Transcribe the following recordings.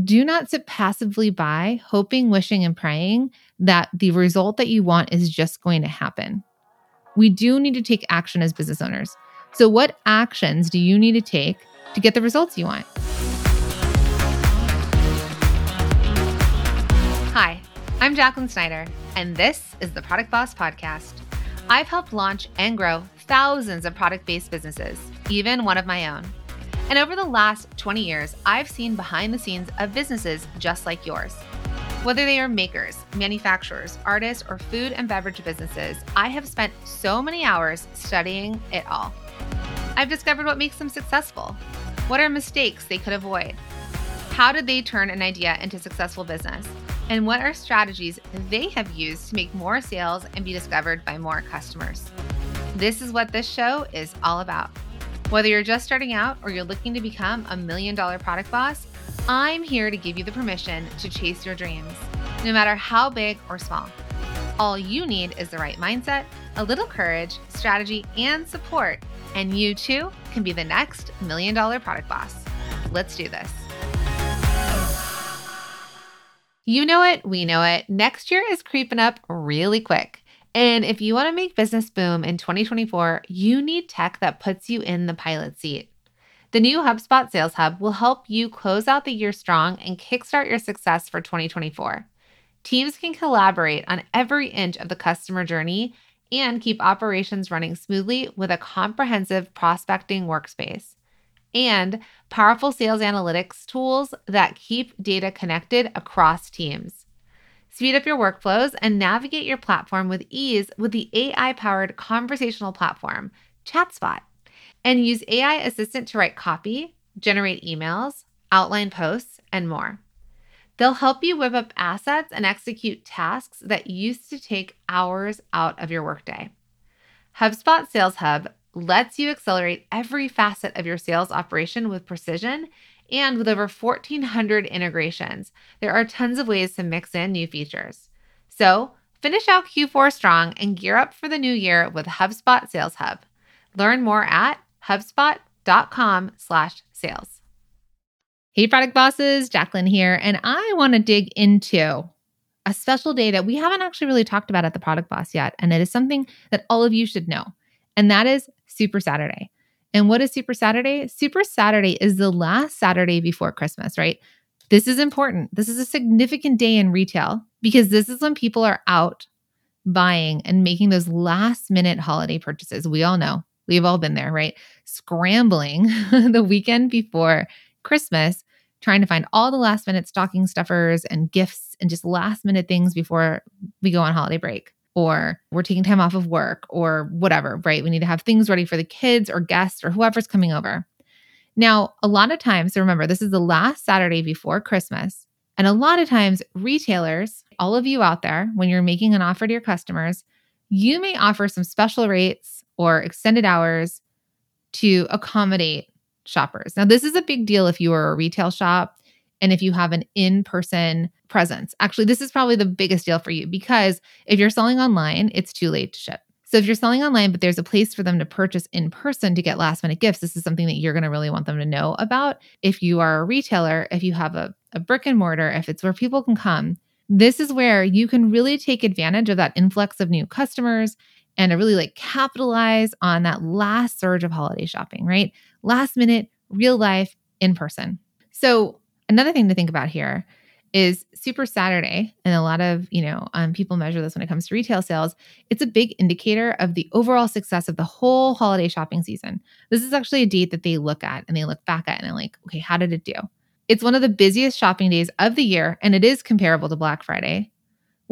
do not sit passively by, hoping, wishing, and praying that the result that you want is just going to happen. We do need to take action as business owners. So, what actions do you need to take to get the results you want? Hi, I'm Jacqueline Snyder, and this is the Product Boss Podcast. I've helped launch and grow thousands of product based businesses, even one of my own. And over the last 20 years, I've seen behind the scenes of businesses just like yours. Whether they are makers, manufacturers, artists, or food and beverage businesses, I have spent so many hours studying it all. I've discovered what makes them successful. What are mistakes they could avoid? How did they turn an idea into successful business? And what are strategies they have used to make more sales and be discovered by more customers? This is what this show is all about. Whether you're just starting out or you're looking to become a million dollar product boss, I'm here to give you the permission to chase your dreams, no matter how big or small. All you need is the right mindset, a little courage, strategy, and support, and you too can be the next million dollar product boss. Let's do this. You know it, we know it. Next year is creeping up really quick. And if you want to make business boom in 2024, you need tech that puts you in the pilot seat. The new HubSpot Sales Hub will help you close out the year strong and kickstart your success for 2024. Teams can collaborate on every inch of the customer journey and keep operations running smoothly with a comprehensive prospecting workspace and powerful sales analytics tools that keep data connected across teams. Speed up your workflows and navigate your platform with ease with the AI powered conversational platform, ChatSpot. And use AI Assistant to write copy, generate emails, outline posts, and more. They'll help you whip up assets and execute tasks that used to take hours out of your workday. HubSpot Sales Hub lets you accelerate every facet of your sales operation with precision and with over 1,400 integrations, there are tons of ways to mix in new features. So, finish out Q4 strong and gear up for the new year with HubSpot Sales Hub. Learn more at hubspot.com/sales. Hey product bosses, Jacqueline here, and I want to dig into a special day that we haven't actually really talked about at the Product Boss yet, and it is something that all of you should know. And that is Super Saturday. And what is Super Saturday? Super Saturday is the last Saturday before Christmas, right? This is important. This is a significant day in retail because this is when people are out buying and making those last minute holiday purchases. We all know, we've all been there, right? Scrambling the weekend before Christmas, trying to find all the last minute stocking stuffers and gifts and just last minute things before we go on holiday break or we're taking time off of work or whatever, right? We need to have things ready for the kids or guests or whoever's coming over. Now, a lot of times, so remember, this is the last Saturday before Christmas. And a lot of times, retailers, all of you out there, when you're making an offer to your customers, you may offer some special rates or extended hours to accommodate shoppers. Now, this is a big deal if you are a retail shop and if you have an in person presence. Actually, this is probably the biggest deal for you because if you're selling online, it's too late to ship. So if you're selling online, but there's a place for them to purchase in person to get last minute gifts, this is something that you're going to really want them to know about. If you are a retailer, if you have a, a brick and mortar, if it's where people can come, this is where you can really take advantage of that influx of new customers and to really like capitalize on that last surge of holiday shopping, right? Last minute, real life, in person. So Another thing to think about here is Super Saturday, and a lot of you know um, people measure this when it comes to retail sales. It's a big indicator of the overall success of the whole holiday shopping season. This is actually a date that they look at and they look back at and they're like, okay, how did it do? It's one of the busiest shopping days of the year, and it is comparable to Black Friday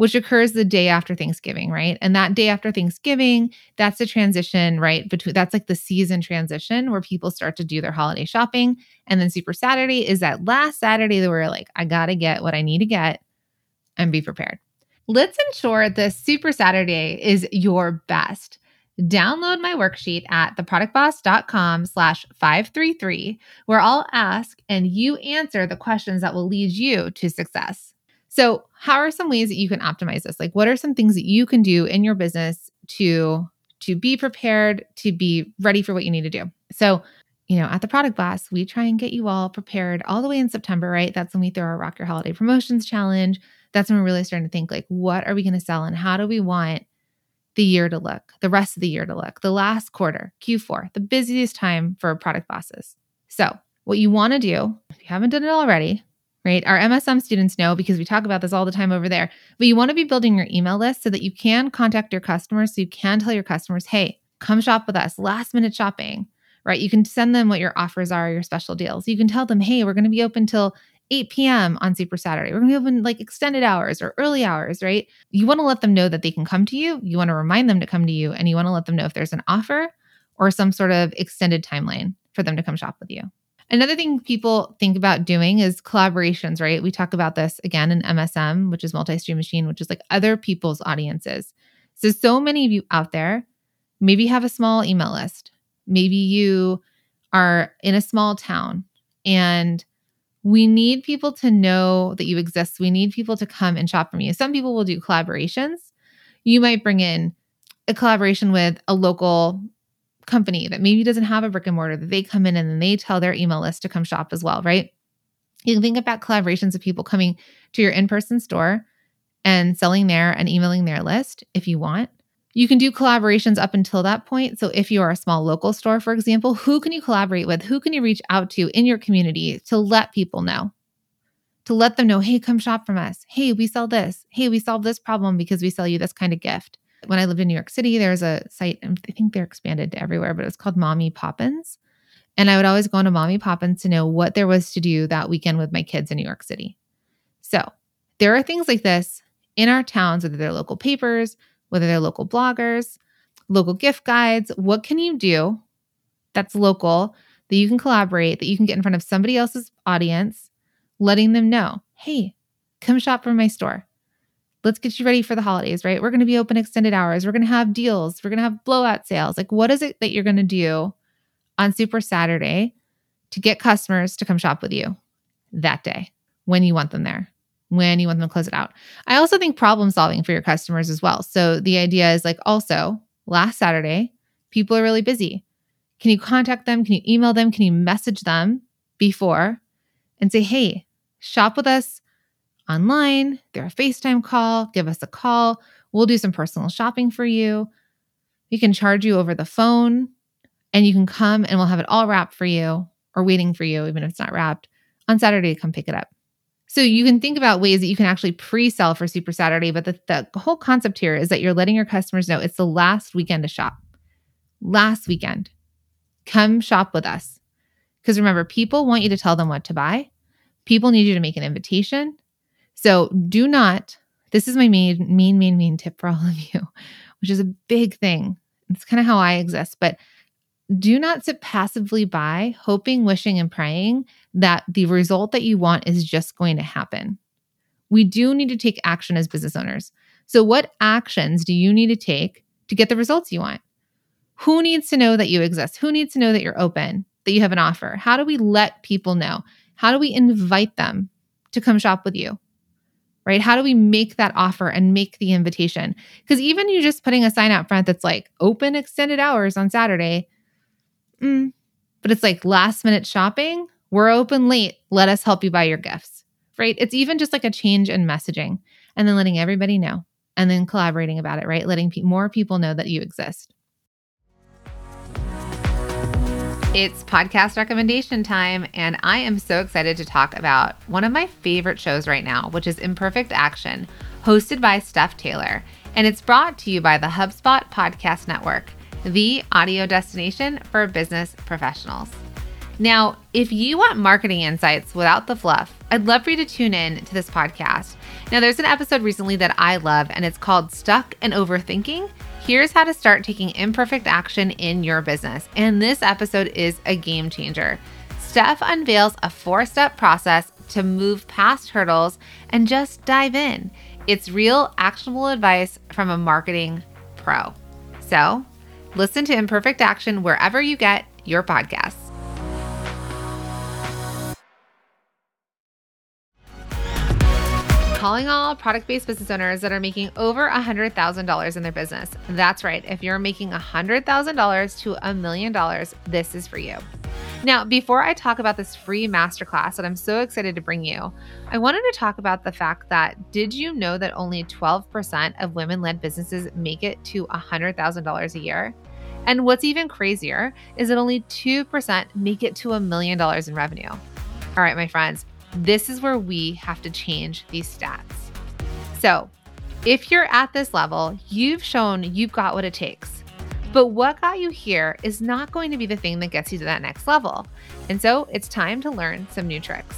which occurs the day after Thanksgiving, right? And that day after Thanksgiving, that's the transition, right? Between that's like the season transition where people start to do their holiday shopping. And then Super Saturday is that last Saturday that we're like, I gotta get what I need to get and be prepared. Let's ensure the Super Saturday is your best. Download my worksheet at theproductboss.com slash 533, where I'll ask and you answer the questions that will lead you to success. So, how are some ways that you can optimize this? Like what are some things that you can do in your business to to be prepared, to be ready for what you need to do? So, you know, at the Product Boss, we try and get you all prepared all the way in September, right? That's when we throw our Rock Your Holiday Promotions Challenge. That's when we're really starting to think like, what are we going to sell and how do we want the year to look, the rest of the year to look, the last quarter, Q4, the busiest time for product bosses. So, what you want to do, if you haven't done it already, right? Our MSM students know because we talk about this all the time over there, but you want to be building your email list so that you can contact your customers, so you can tell your customers, hey, come shop with us, last minute shopping right? You can send them what your offers are, your special deals. You can tell them, hey, we're going to be open till 8 p.m. on Super Saturday. We're going to be open like extended hours or early hours, right? You want to let them know that they can come to you. You want to remind them to come to you, and you want to let them know if there's an offer or some sort of extended timeline for them to come shop with you. Another thing people think about doing is collaborations, right? We talk about this again in MSM, which is multi stream machine, which is like other people's audiences. So, so many of you out there maybe have a small email list Maybe you are in a small town and we need people to know that you exist. We need people to come and shop from you. Some people will do collaborations. You might bring in a collaboration with a local company that maybe doesn't have a brick and mortar that they come in and then they tell their email list to come shop as well, right? You can think about collaborations of people coming to your in person store and selling there and emailing their list if you want. You can do collaborations up until that point. So, if you are a small local store, for example, who can you collaborate with? Who can you reach out to in your community to let people know? To let them know, hey, come shop from us. Hey, we sell this. Hey, we solve this problem because we sell you this kind of gift. When I lived in New York City, there's a site, I think they're expanded to everywhere, but it was called Mommy Poppins. And I would always go into Mommy Poppins to know what there was to do that weekend with my kids in New York City. So, there are things like this in our towns, whether they're local papers, whether they're local bloggers, local gift guides. What can you do that's local that you can collaborate, that you can get in front of somebody else's audience, letting them know, hey, come shop from my store. Let's get you ready for the holidays, right? We're going to be open extended hours. We're going to have deals. We're going to have blowout sales. Like, what is it that you're going to do on Super Saturday to get customers to come shop with you that day when you want them there? when you want them to close it out. I also think problem solving for your customers as well. So the idea is like also last Saturday, people are really busy. Can you contact them? Can you email them? Can you message them before and say, hey, shop with us online, they're a FaceTime call, give us a call. We'll do some personal shopping for you. We can charge you over the phone and you can come and we'll have it all wrapped for you or waiting for you, even if it's not wrapped on Saturday to come pick it up. So you can think about ways that you can actually pre-sell for Super Saturday, but the, the whole concept here is that you're letting your customers know it's the last weekend to shop. Last weekend. Come shop with us. Because remember, people want you to tell them what to buy. People need you to make an invitation. So do not, this is my main, main, main, main tip for all of you, which is a big thing. It's kind of how I exist, but do not sit passively by, hoping, wishing, and praying that the result that you want is just going to happen. We do need to take action as business owners. So, what actions do you need to take to get the results you want? Who needs to know that you exist? Who needs to know that you're open, that you have an offer? How do we let people know? How do we invite them to come shop with you? Right? How do we make that offer and make the invitation? Because even you just putting a sign out front that's like open extended hours on Saturday, mm, but it's like last minute shopping. We're open late. Let us help you buy your gifts. Right? It's even just like a change in messaging and then letting everybody know and then collaborating about it, right? Letting pe- more people know that you exist. It's podcast recommendation time, and I am so excited to talk about one of my favorite shows right now, which is Imperfect Action, hosted by Steph Taylor. And it's brought to you by the HubSpot Podcast Network the audio destination for business professionals. Now, if you want marketing insights without the fluff, I'd love for you to tune in to this podcast. Now, there's an episode recently that I love, and it's called Stuck and Overthinking. Here's how to start taking imperfect action in your business. And this episode is a game changer. Steph unveils a four step process to move past hurdles and just dive in. It's real, actionable advice from a marketing pro. So, Listen to Imperfect Action wherever you get your podcasts. Calling all product based business owners that are making over $100,000 in their business. That's right. If you're making $100,000 to a million dollars, this is for you. Now, before I talk about this free masterclass that I'm so excited to bring you, I wanted to talk about the fact that did you know that only 12% of women led businesses make it to $100,000 a year? And what's even crazier is that only 2% make it to a million dollars in revenue. All right, my friends, this is where we have to change these stats. So, if you're at this level, you've shown you've got what it takes but what got you here is not going to be the thing that gets you to that next level. And so it's time to learn some new tricks.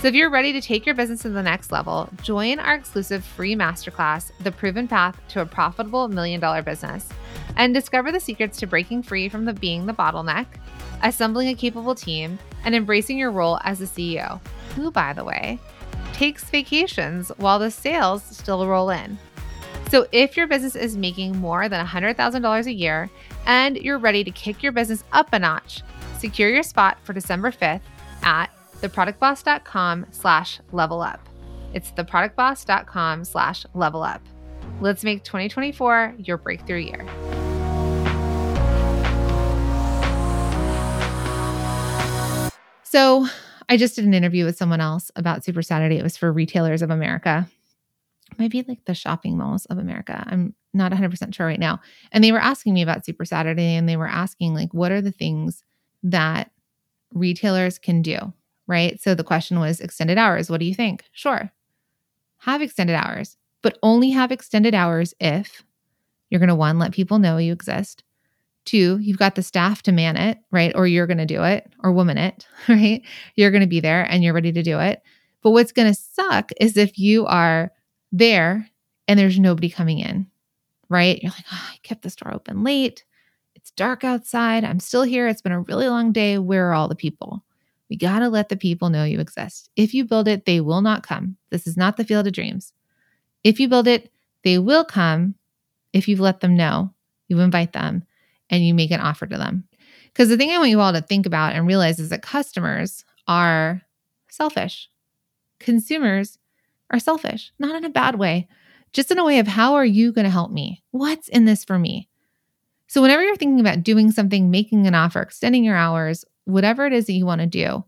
So if you're ready to take your business to the next level, join our exclusive free masterclass, The Proven Path to a Profitable Million Dollar Business, and discover the secrets to breaking free from the being the bottleneck, assembling a capable team, and embracing your role as the CEO, who, by the way, takes vacations while the sales still roll in. So, if your business is making more than $100,000 a year and you're ready to kick your business up a notch, secure your spot for December 5th at theproductboss.com slash level up. It's theproductboss.com slash level up. Let's make 2024 your breakthrough year. So, I just did an interview with someone else about Super Saturday. It was for Retailers of America might be like the shopping malls of America. I'm not 100% sure right now. And they were asking me about Super Saturday and they were asking, like, what are the things that retailers can do? Right. So the question was extended hours. What do you think? Sure. Have extended hours, but only have extended hours if you're going to one, let people know you exist. Two, you've got the staff to man it, right? Or you're going to do it or woman it, right? You're going to be there and you're ready to do it. But what's going to suck is if you are there and there's nobody coming in, right? You're like, oh, I kept the store open late. It's dark outside. I'm still here. It's been a really long day. Where are all the people? We got to let the people know you exist. If you build it, they will not come. This is not the field of dreams. If you build it, they will come if you've let them know, you invite them, and you make an offer to them. Because the thing I want you all to think about and realize is that customers are selfish. Consumers are selfish, not in a bad way, just in a way of how are you going to help me? What's in this for me? So, whenever you're thinking about doing something, making an offer, extending your hours, whatever it is that you want to do,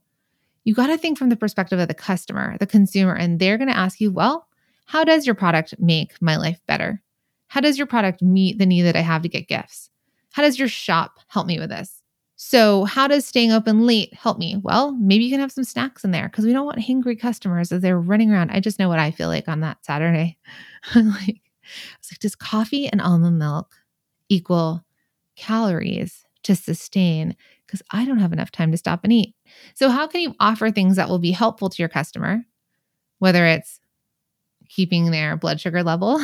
you got to think from the perspective of the customer, the consumer, and they're going to ask you, well, how does your product make my life better? How does your product meet the need that I have to get gifts? How does your shop help me with this? So, how does staying open late help me? Well, maybe you can have some snacks in there because we don't want hungry customers as they're running around. I just know what I feel like on that Saturday. like, I was like, does coffee and almond milk equal calories to sustain? Because I don't have enough time to stop and eat. So, how can you offer things that will be helpful to your customer, whether it's keeping their blood sugar level,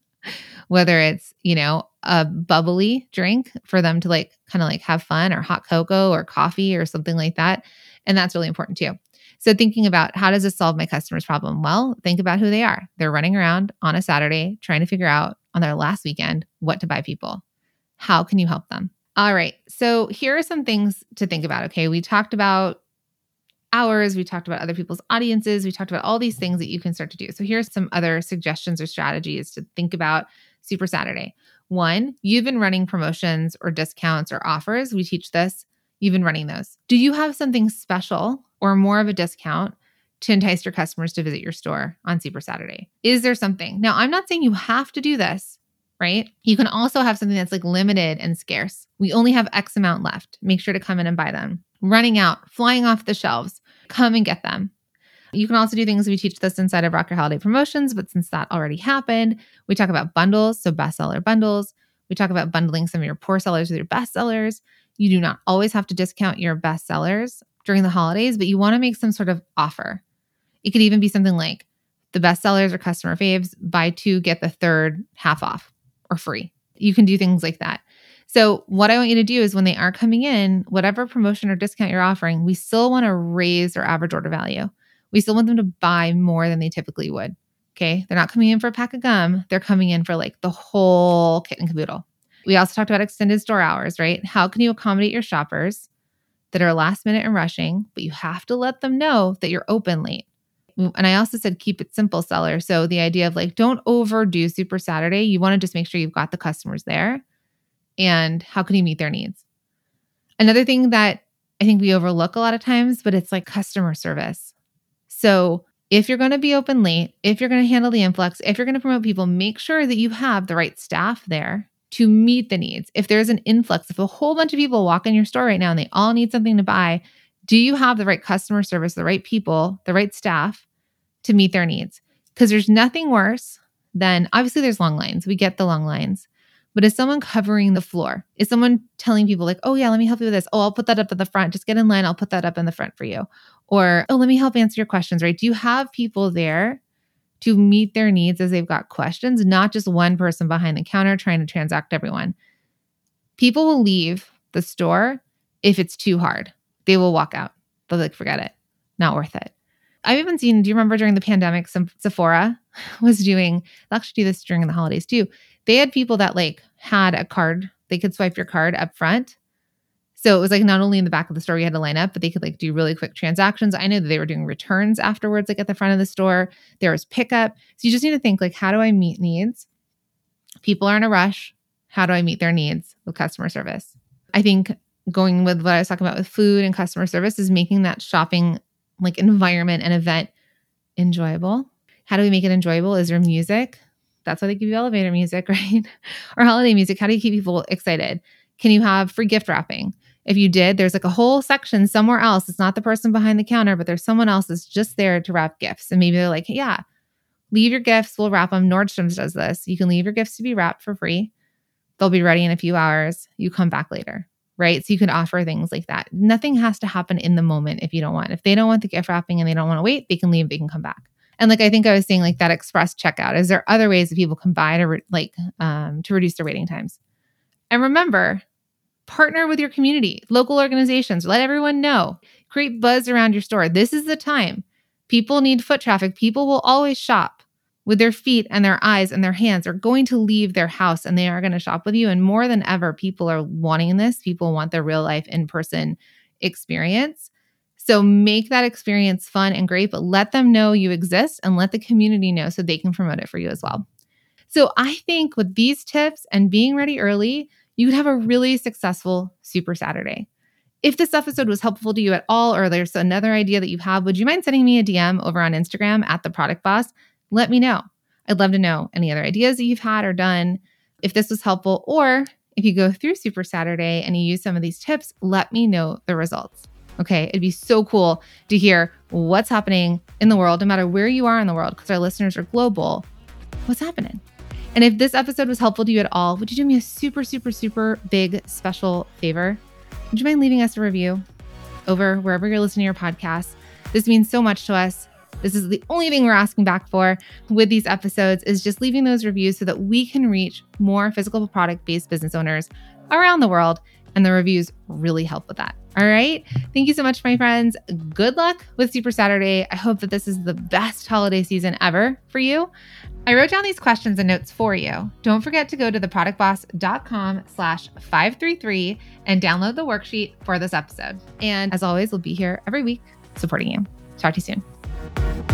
whether it's, you know, a bubbly drink for them to like kind of like have fun or hot cocoa or coffee or something like that. And that's really important too. So thinking about how does this solve my customer's problem? Well, think about who they are. They're running around on a Saturday trying to figure out on their last weekend what to buy people. How can you help them? All right. So here are some things to think about. Okay. We talked about hours, we talked about other people's audiences, we talked about all these things that you can start to do. So here's some other suggestions or strategies to think about Super Saturday. One, you've been running promotions or discounts or offers. We teach this. You've been running those. Do you have something special or more of a discount to entice your customers to visit your store on Super Saturday? Is there something? Now, I'm not saying you have to do this, right? You can also have something that's like limited and scarce. We only have X amount left. Make sure to come in and buy them. Running out, flying off the shelves, come and get them. You can also do things we teach this inside of Rock Your Holiday Promotions, but since that already happened, we talk about bundles, so bestseller bundles. We talk about bundling some of your poor sellers with your best sellers. You do not always have to discount your best sellers during the holidays, but you want to make some sort of offer. It could even be something like the best sellers or customer faves, buy two, get the third half off or free. You can do things like that. So, what I want you to do is when they are coming in, whatever promotion or discount you're offering, we still want to raise their average order value. We still want them to buy more than they typically would. Okay. They're not coming in for a pack of gum, they're coming in for like the whole kit and caboodle. We also talked about extended store hours, right? How can you accommodate your shoppers that are last minute and rushing, but you have to let them know that you're open late? And I also said keep it simple, seller. So the idea of like, don't overdo Super Saturday. You want to just make sure you've got the customers there. And how can you meet their needs? Another thing that I think we overlook a lot of times, but it's like customer service. So if you're going to be open late, if you're going to handle the influx, if you're going to promote people, make sure that you have the right staff there to meet the needs. If there's an influx, if a whole bunch of people walk in your store right now and they all need something to buy, do you have the right customer service, the right people, the right staff to meet their needs? Because there's nothing worse than obviously there's long lines. We get the long lines. But is someone covering the floor? Is someone telling people, like, oh, yeah, let me help you with this? Oh, I'll put that up at the front. Just get in line. I'll put that up in the front for you. Or, oh, let me help answer your questions, right? Do you have people there to meet their needs as they've got questions, not just one person behind the counter trying to transact everyone? People will leave the store if it's too hard. They will walk out. They'll like, forget it. Not worth it. I've even seen, do you remember during the pandemic, some Sephora was doing, they'll actually do this during the holidays too. They had people that like had a card, they could swipe your card up front. So it was like not only in the back of the store you had to line up, but they could like do really quick transactions. I know that they were doing returns afterwards, like at the front of the store. There was pickup. So you just need to think like, how do I meet needs? People are in a rush. How do I meet their needs with customer service? I think going with what I was talking about with food and customer service is making that shopping like environment and event enjoyable. How do we make it enjoyable? Is there music? That's why they give you elevator music, right? or holiday music. How do you keep people excited? Can you have free gift wrapping? If you did, there's like a whole section somewhere else. It's not the person behind the counter, but there's someone else that's just there to wrap gifts. And maybe they're like, yeah, leave your gifts. We'll wrap them. Nordstrom's does this. You can leave your gifts to be wrapped for free. They'll be ready in a few hours. You come back later right? So you can offer things like that. Nothing has to happen in the moment if you don't want. If they don't want the gift wrapping and they don't want to wait, they can leave, they can come back. And like I think I was saying, like that express checkout. Is there other ways that people can buy to re- like um, to reduce their waiting times? And remember, partner with your community, local organizations. Let everyone know. Create buzz around your store. This is the time. People need foot traffic. People will always shop with their feet and their eyes and their hands They're going to leave their house and they are going to shop with you. And more than ever, people are wanting this. People want their real life in person experience. So make that experience fun and great, but let them know you exist and let the community know so they can promote it for you as well. So I think with these tips and being ready early, you could have a really successful Super Saturday. If this episode was helpful to you at all, or there's another idea that you have, would you mind sending me a DM over on Instagram at the product boss? let me know. I'd love to know any other ideas that you've had or done. If this was helpful, or if you go through Super Saturday and you use some of these tips, let me know the results. Okay. It'd be so cool to hear what's happening in the world, no matter where you are in the world, because our listeners are global. What's happening? And if this episode was helpful to you at all, would you do me a super, super, super big special favor? Would you mind leaving us a review over wherever you're listening to your podcast? This means so much to us. This is the only thing we're asking back for with these episodes is just leaving those reviews so that we can reach more physical product based business owners around the world. And the reviews really help with that. All right. Thank you so much, my friends. Good luck with Super Saturday. I hope that this is the best holiday season ever for you. I wrote down these questions and notes for you. Don't forget to go to theproductboss.com slash 533 and download the worksheet for this episode. And as always, we'll be here every week supporting you. Talk to you soon.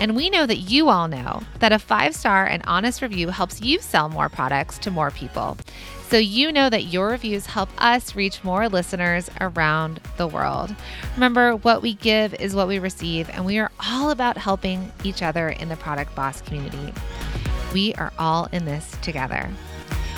And we know that you all know that a five star and honest review helps you sell more products to more people. So you know that your reviews help us reach more listeners around the world. Remember, what we give is what we receive, and we are all about helping each other in the Product Boss community. We are all in this together.